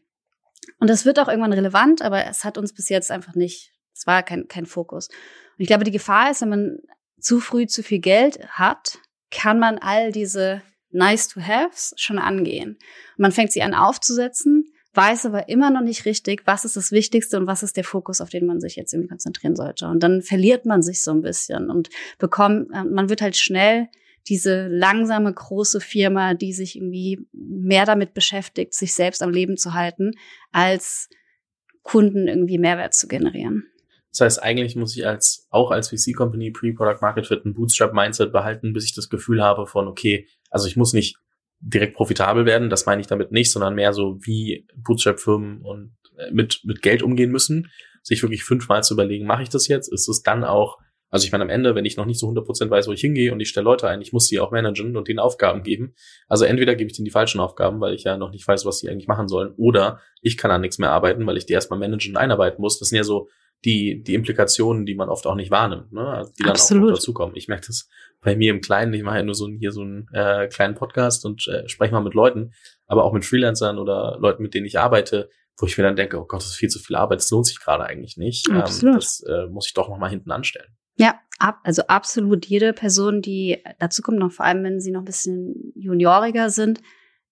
Speaker 2: Und das wird auch irgendwann relevant, aber es hat uns bis jetzt einfach nicht, es war kein, kein Fokus. Und ich glaube, die Gefahr ist, wenn man zu früh zu viel Geld hat, kann man all diese nice to haves schon angehen. Man fängt sie an aufzusetzen weiß aber immer noch nicht richtig, was ist das Wichtigste und was ist der Fokus, auf den man sich jetzt irgendwie konzentrieren sollte. Und dann verliert man sich so ein bisschen und bekommt, äh, man wird halt schnell diese langsame große Firma, die sich irgendwie mehr damit beschäftigt, sich selbst am Leben zu halten, als Kunden irgendwie Mehrwert zu generieren.
Speaker 1: Das heißt, eigentlich muss ich als, auch als VC-Company Pre-Product Market Fit ein Bootstrap-Mindset behalten, bis ich das Gefühl habe von, okay, also ich muss nicht direkt profitabel werden. Das meine ich damit nicht, sondern mehr so, wie Bootstrap-Firmen und äh, mit, mit Geld umgehen müssen. Sich wirklich fünfmal zu überlegen, mache ich das jetzt? Ist es dann auch, also ich meine, am Ende, wenn ich noch nicht so 100% weiß, wo ich hingehe und ich stelle Leute ein, ich muss die auch managen und denen Aufgaben geben. Also entweder gebe ich denen die falschen Aufgaben, weil ich ja noch nicht weiß, was sie eigentlich machen sollen, oder ich kann an nichts mehr arbeiten, weil ich die erstmal managen und einarbeiten muss. Das sind ja so die, die Implikationen, die man oft auch nicht wahrnimmt, ne? Also die dann Absolut. auch dazukommen. Ich merke das bei mir im Kleinen, ich mache ja nur so hier so einen äh, kleinen Podcast und äh, spreche mal mit Leuten, aber auch mit Freelancern oder Leuten, mit denen ich arbeite, wo ich mir dann denke, oh Gott, das ist viel zu viel Arbeit, das lohnt sich gerade eigentlich nicht. Ähm, absolut. Ähm, das äh, muss ich doch nochmal hinten anstellen.
Speaker 2: Ja, ab, also absolut jede Person, die dazu kommt, noch vor allem, wenn sie noch ein bisschen junioriger sind,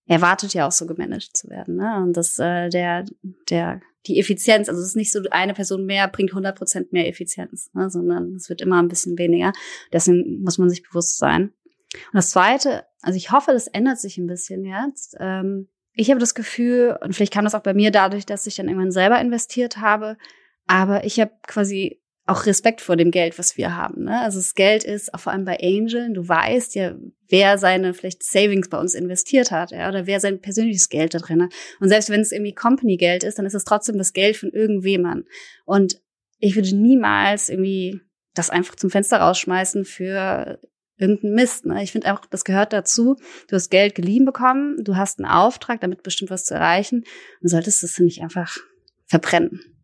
Speaker 2: erwartet ja auch so gemanagt zu werden. Ne? Und das äh, der der die Effizienz, also es ist nicht so, eine Person mehr bringt 100 Prozent mehr Effizienz, ne? sondern es wird immer ein bisschen weniger. Deswegen muss man sich bewusst sein. Und das Zweite, also ich hoffe, das ändert sich ein bisschen jetzt. Ähm, ich habe das Gefühl, und vielleicht kam das auch bei mir dadurch, dass ich dann irgendwann selber investiert habe, aber ich habe quasi auch Respekt vor dem Geld, was wir haben. Ne? Also das Geld ist, auch vor allem bei Angel, du weißt ja, wer seine vielleicht Savings bei uns investiert hat, ja, oder wer sein persönliches Geld da drin hat. Und selbst wenn es irgendwie Company-Geld ist, dann ist es trotzdem das Geld von irgendwemandem. Und ich würde niemals irgendwie das einfach zum Fenster rausschmeißen für irgendeinen Mist. Ne? Ich finde auch, das gehört dazu. Du hast Geld geliehen bekommen, du hast einen Auftrag, damit bestimmt was zu erreichen und solltest es nicht einfach verbrennen.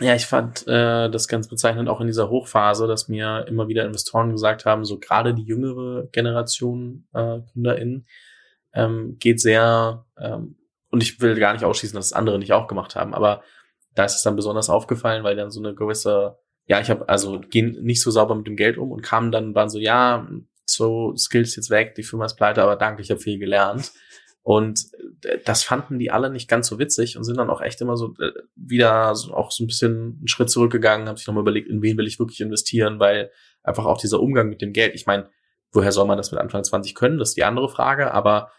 Speaker 1: Ja, ich fand äh, das ganz bezeichnend auch in dieser Hochphase, dass mir immer wieder Investoren gesagt haben, so gerade die jüngere Generation äh, KünderInnen ähm, geht sehr, ähm, und ich will gar nicht ausschließen, dass es andere nicht auch gemacht haben, aber da ist es dann besonders aufgefallen, weil dann so eine gewisse, ja, ich habe also gehen nicht so sauber mit dem Geld um und kamen dann waren so, ja, so Skills jetzt weg, die Firma ist pleite, aber danke, ich habe viel gelernt. Und äh, das fanden die alle nicht ganz so witzig und sind dann auch echt immer so äh, wieder so auch so ein bisschen einen Schritt zurückgegangen, haben sich nochmal überlegt, in wen will ich wirklich investieren, weil einfach auch dieser Umgang mit dem Geld, ich meine, woher soll man das mit Anfang 20 können, das ist die andere Frage, aber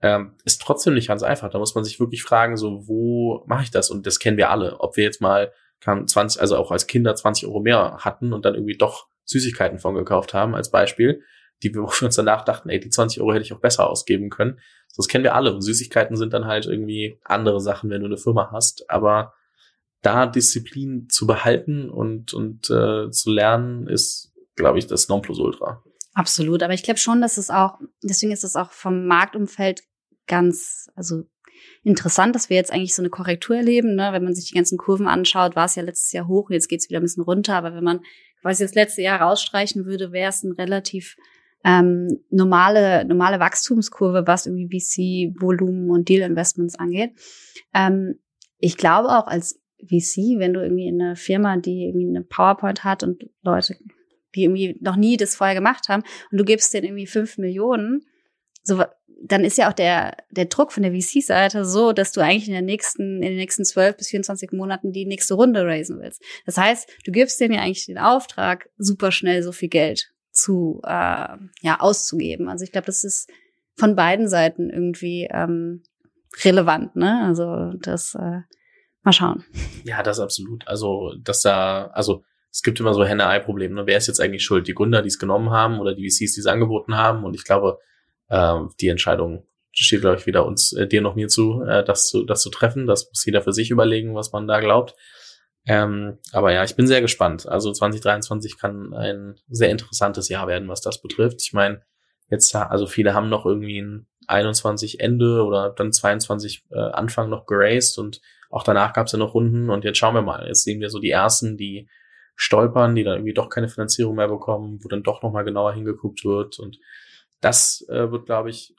Speaker 1: ähm, ist trotzdem nicht ganz einfach. Da muss man sich wirklich fragen, so, wo mache ich das? Und das kennen wir alle. Ob wir jetzt mal kam 20, also auch als Kinder 20 Euro mehr hatten und dann irgendwie doch Süßigkeiten von gekauft haben, als Beispiel, die wir, wir uns danach dachten, ey, die 20 Euro hätte ich auch besser ausgeben können. Das kennen wir alle. Und Süßigkeiten sind dann halt irgendwie andere Sachen, wenn du eine Firma hast. Aber da Disziplin zu behalten und, und äh, zu lernen, ist, glaube ich, das Nonplusultra.
Speaker 2: Absolut. Aber ich glaube schon, dass es auch, deswegen ist es auch vom Marktumfeld ganz, also interessant, dass wir jetzt eigentlich so eine Korrektur erleben. Ne? Wenn man sich die ganzen Kurven anschaut, war es ja letztes Jahr hoch, jetzt geht es wieder ein bisschen runter. Aber wenn man quasi das letzte Jahr rausstreichen würde, wäre es ein relativ ähm, normale, normale Wachstumskurve, was irgendwie VC-Volumen und Deal-Investments angeht. Ähm, ich glaube auch als VC, wenn du irgendwie in eine Firma, die irgendwie eine PowerPoint hat und Leute, die irgendwie noch nie das vorher gemacht haben und du gibst denen irgendwie fünf Millionen, so, dann ist ja auch der, der Druck von der VC-Seite so, dass du eigentlich in, der nächsten, in den nächsten zwölf bis 24 Monaten die nächste Runde raisen willst. Das heißt, du gibst denen ja eigentlich den Auftrag, super schnell so viel Geld zu, äh, ja, auszugeben. Also ich glaube, das ist von beiden Seiten irgendwie ähm, relevant, ne? Also das, äh, mal schauen.
Speaker 1: Ja, das absolut. Also, dass da, also es gibt immer so Henne-Ei-Probleme. Ne? Wer ist jetzt eigentlich schuld? Die Gründer, die es genommen haben oder die VCs, die es angeboten haben? Und ich glaube, ähm, die Entscheidung steht, glaube ich, wieder uns, äh, dir noch mir zu, äh, das zu, das zu treffen. Das muss jeder für sich überlegen, was man da glaubt. Ähm, aber ja, ich bin sehr gespannt. Also 2023 kann ein sehr interessantes Jahr werden, was das betrifft. Ich meine, jetzt, also viele haben noch irgendwie ein 21 Ende oder dann 22 äh, Anfang noch geraced und auch danach gab es ja noch Runden und jetzt schauen wir mal. Jetzt sehen wir so die ersten, die stolpern, die dann irgendwie doch keine Finanzierung mehr bekommen, wo dann doch nochmal genauer hingeguckt wird und das äh, wird, glaube ich,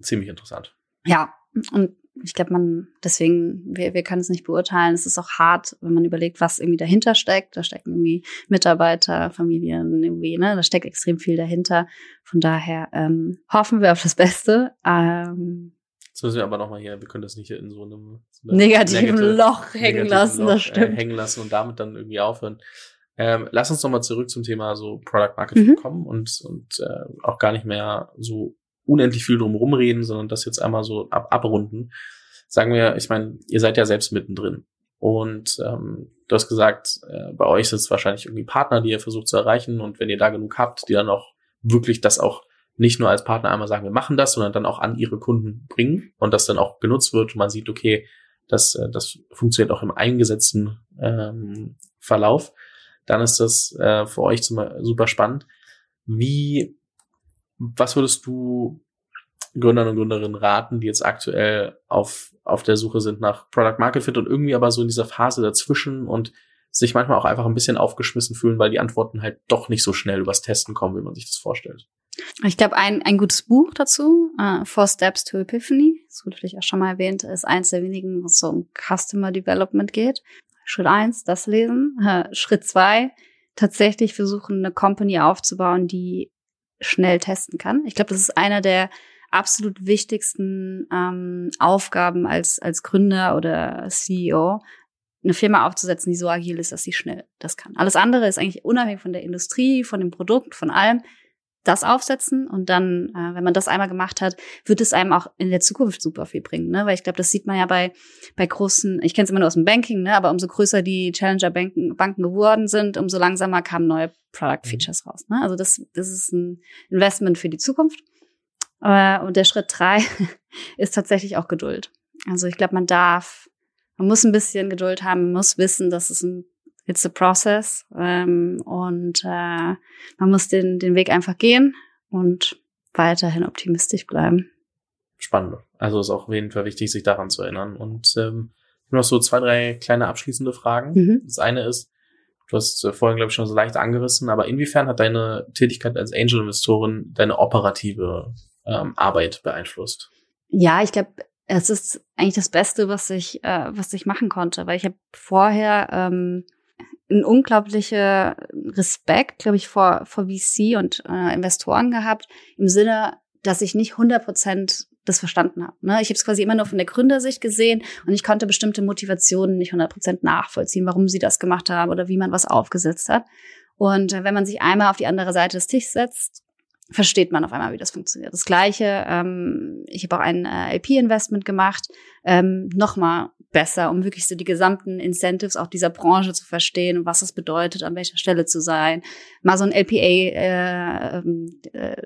Speaker 1: ziemlich interessant.
Speaker 2: Ja, und ich glaube, man, deswegen, wir, wir können es nicht beurteilen. Es ist auch hart, wenn man überlegt, was irgendwie dahinter steckt. Da stecken irgendwie Mitarbeiter, Familien, irgendwie, ne, da steckt extrem viel dahinter. Von daher ähm, hoffen wir auf das Beste. Ähm,
Speaker 1: Jetzt müssen wir aber nochmal hier, wir können das nicht in so einem, so
Speaker 2: einem negativen negative, Loch hängen lassen, Loch, das äh, stimmt.
Speaker 1: Äh, hängen lassen und damit dann irgendwie aufhören. Ähm, lass uns nochmal zurück zum Thema so Product Marketing mhm. kommen und, und äh, auch gar nicht mehr so unendlich viel drum rumreden, sondern das jetzt einmal so ab, abrunden. Sagen wir, ich meine, ihr seid ja selbst mittendrin. Und ähm, du hast gesagt, äh, bei euch sind es wahrscheinlich irgendwie Partner, die ihr versucht zu erreichen. Und wenn ihr da genug habt, die dann auch wirklich das auch nicht nur als Partner einmal sagen, wir machen das, sondern dann auch an ihre Kunden bringen und das dann auch genutzt wird und man sieht, okay, das, äh, das funktioniert auch im eingesetzten ähm, Verlauf dann ist das äh, für euch zum, super spannend. Wie, was würdest du Gründern und Gründerinnen raten, die jetzt aktuell auf, auf der Suche sind nach Product Market Fit und irgendwie aber so in dieser Phase dazwischen und sich manchmal auch einfach ein bisschen aufgeschmissen fühlen, weil die Antworten halt doch nicht so schnell übers Testen kommen, wie man sich das vorstellt.
Speaker 2: Ich glaube, ein, ein gutes Buch dazu, uh, Four Steps to Epiphany, das wurde vielleicht auch schon mal erwähnt, ist eins der wenigen, wo es so um Customer Development geht. Schritt eins, das lesen. Schritt zwei, tatsächlich versuchen, eine Company aufzubauen, die schnell testen kann. Ich glaube, das ist einer der absolut wichtigsten ähm, Aufgaben als, als Gründer oder CEO, eine Firma aufzusetzen, die so agil ist, dass sie schnell das kann. Alles andere ist eigentlich unabhängig von der Industrie, von dem Produkt, von allem, das aufsetzen und dann, äh, wenn man das einmal gemacht hat, wird es einem auch in der Zukunft super viel bringen, ne? Weil ich glaube, das sieht man ja bei bei großen, ich kenne es immer nur aus dem Banking, ne? Aber umso größer die Challenger Banken, Banken geworden sind, umso langsamer kamen neue Product mhm. Features raus. Ne? Also das das ist ein Investment für die Zukunft. Äh, und der Schritt drei ist tatsächlich auch Geduld. Also ich glaube, man darf, man muss ein bisschen Geduld haben, man muss wissen, dass es ein it's a process ähm, und äh, man muss den, den Weg einfach gehen und weiterhin optimistisch bleiben.
Speaker 1: Spannend. Also ist auch auf jeden Fall wichtig, sich daran zu erinnern. Und ähm, noch so zwei, drei kleine abschließende Fragen. Mhm. Das eine ist, du hast vorhin, glaube ich, schon so leicht angerissen, aber inwiefern hat deine Tätigkeit als Angel-Investorin deine operative ähm, Arbeit beeinflusst?
Speaker 2: Ja, ich glaube, es ist eigentlich das Beste, was ich, äh, was ich machen konnte, weil ich habe vorher ähm, ein unglaublicher Respekt, glaube ich, vor, vor VC und äh, Investoren gehabt, im Sinne, dass ich nicht 100 Prozent das verstanden habe. Ne? Ich habe es quasi immer nur von der Gründersicht gesehen und ich konnte bestimmte Motivationen nicht 100 Prozent nachvollziehen, warum sie das gemacht haben oder wie man was aufgesetzt hat. Und äh, wenn man sich einmal auf die andere Seite des Tisches setzt, versteht man auf einmal, wie das funktioniert. Das Gleiche, ähm, ich habe auch ein äh, LP-Investment gemacht, ähm, nochmal besser, um wirklich so die gesamten Incentives auch dieser Branche zu verstehen und was es bedeutet, an welcher Stelle zu sein. Mal so ein LPA äh, ähm, äh,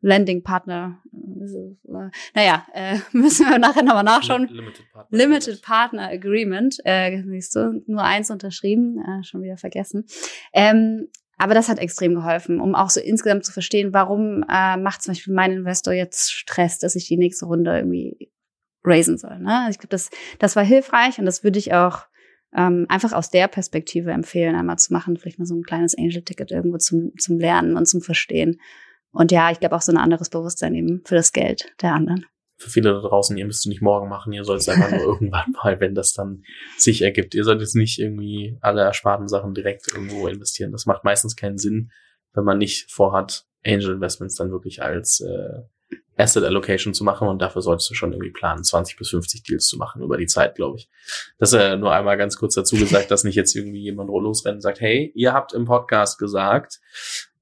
Speaker 2: Landing Partner. Äh, naja, äh, müssen wir nachher nochmal nachschauen. Limited Partner, Limited Partner Agreement. Äh, siehst du, nur eins unterschrieben, äh, schon wieder vergessen. Ähm, aber das hat extrem geholfen, um auch so insgesamt zu verstehen, warum äh, macht zum Beispiel mein Investor jetzt Stress, dass ich die nächste Runde irgendwie raisen soll. Ne? Ich glaube, das, das war hilfreich und das würde ich auch ähm, einfach aus der Perspektive empfehlen, einmal zu machen, vielleicht mal so ein kleines Angel-Ticket irgendwo zum, zum Lernen und zum Verstehen. Und ja, ich glaube auch so ein anderes Bewusstsein eben für das Geld der anderen.
Speaker 1: Für viele da draußen, ihr müsst es nicht morgen machen, ihr sollt es einfach nur irgendwann mal, wenn das dann sich ergibt. Ihr sollt jetzt nicht irgendwie alle ersparten Sachen direkt irgendwo investieren. Das macht meistens keinen Sinn, wenn man nicht vorhat, Angel Investments dann wirklich als äh, Asset Allocation zu machen und dafür solltest du schon irgendwie planen, 20 bis 50 Deals zu machen über die Zeit, glaube ich. Das ist äh, nur einmal ganz kurz dazu gesagt, dass nicht jetzt irgendwie jemand losrennt und sagt, hey, ihr habt im Podcast gesagt,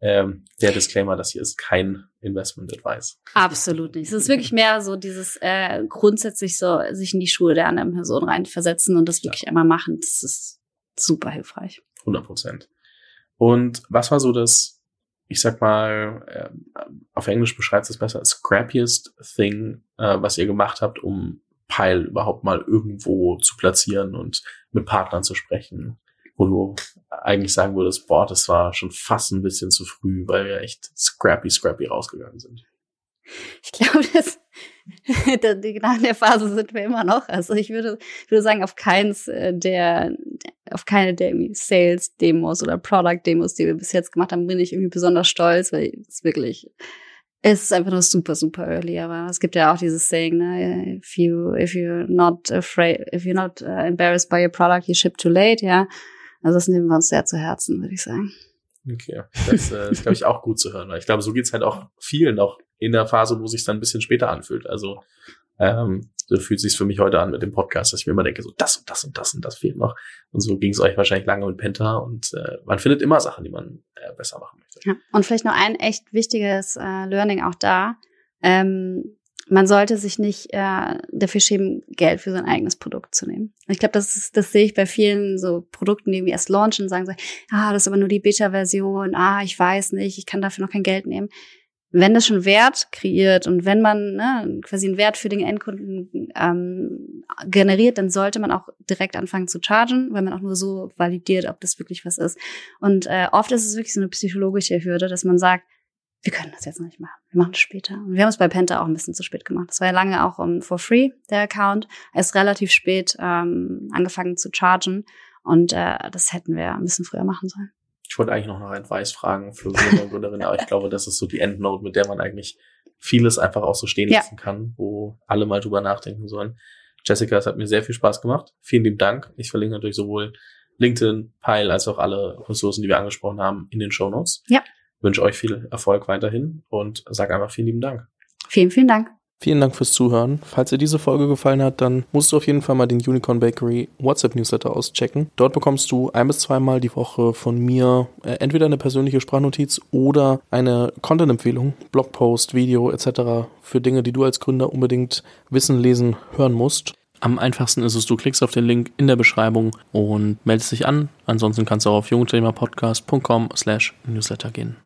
Speaker 1: ähm, der Disclaimer, das hier ist kein Investment Advice.
Speaker 2: Absolut nicht. Es ist wirklich mehr so dieses äh, grundsätzlich so sich in die Schuhe der anderen Person reinversetzen und das wirklich ja. einmal machen. Das ist super hilfreich.
Speaker 1: 100 Prozent. Und was war so das ich sag mal, äh, auf Englisch beschreibt es besser, scrappiest thing, äh, was ihr gemacht habt, um Pile überhaupt mal irgendwo zu platzieren und mit Partnern zu sprechen, wo du eigentlich sagen würdest, boah, das war schon fast ein bisschen zu früh, weil wir echt scrappy, scrappy rausgegangen sind.
Speaker 2: Ich glaube, das, genau in der Phase sind wir immer noch. Also ich würde, würde sagen, auf keins äh, der, auf keine der Sales-Demos oder Product-Demos, die wir bis jetzt gemacht haben, bin ich irgendwie besonders stolz, weil es wirklich, es ist einfach nur super, super early. Aber es gibt ja auch dieses Saying, ne, if you, if you're not afraid, if you're not uh, embarrassed by your product, you ship too late, ja. Also das nehmen wir uns sehr zu Herzen, würde ich sagen.
Speaker 1: Okay, das äh, ist, glaube ich, auch gut zu hören. Weil ich glaube, so geht's halt auch vielen noch in der Phase, wo sich dann ein bisschen später anfühlt. Also ähm, so fühlt sich für mich heute an mit dem Podcast, dass ich mir immer denke, so das und das und das und das fehlt noch. Und so ging es euch wahrscheinlich lange mit Penta und äh, man findet immer Sachen, die man äh, besser machen möchte.
Speaker 2: Ja. Und vielleicht noch ein echt wichtiges äh, Learning auch da. Ähm, man sollte sich nicht äh, dafür schämen, Geld für sein eigenes Produkt zu nehmen. Ich glaube, das ist, das sehe ich bei vielen so Produkten, die wir erst launchen und sagen so, ah, das ist aber nur die Beta-Version, ah, ich weiß nicht, ich kann dafür noch kein Geld nehmen. Wenn das schon Wert kreiert und wenn man ne, quasi einen Wert für den Endkunden ähm, generiert, dann sollte man auch direkt anfangen zu chargen, weil man auch nur so validiert, ob das wirklich was ist. Und äh, oft ist es wirklich so eine psychologische Hürde, dass man sagt, wir können das jetzt noch nicht machen. Wir machen das später. Und wir haben es bei Penta auch ein bisschen zu spät gemacht. Das war ja lange auch um, for free, der Account. Er ist relativ spät ähm, angefangen zu chargen. Und äh, das hätten wir ein bisschen früher machen sollen.
Speaker 1: Ich wollte eigentlich noch nach Advice fragen für Gründer und Gründerinnen, aber ich glaube, das ist so die Endnote, mit der man eigentlich vieles einfach auch so stehen lassen ja. kann, wo alle mal drüber nachdenken sollen. Jessica, es hat mir sehr viel Spaß gemacht. Vielen lieben Dank. Ich verlinke natürlich sowohl LinkedIn, Pile als auch alle Ressourcen, die wir angesprochen haben, in den Show Notes.
Speaker 2: Ja
Speaker 1: wünsche euch viel Erfolg weiterhin und sage einfach vielen lieben Dank.
Speaker 2: Vielen, vielen Dank.
Speaker 1: Vielen Dank fürs Zuhören. Falls dir diese Folge gefallen hat, dann musst du auf jeden Fall mal den Unicorn Bakery WhatsApp Newsletter auschecken. Dort bekommst du ein bis zweimal die Woche von mir äh, entweder eine persönliche Sprachnotiz oder eine Content-Empfehlung, Blogpost, Video etc. für Dinge, die du als Gründer unbedingt wissen, lesen, hören musst. Am einfachsten ist es, du klickst auf den Link in der Beschreibung und meldest dich an. Ansonsten kannst du auch auf jungunternehmerpodcast.com slash newsletter gehen.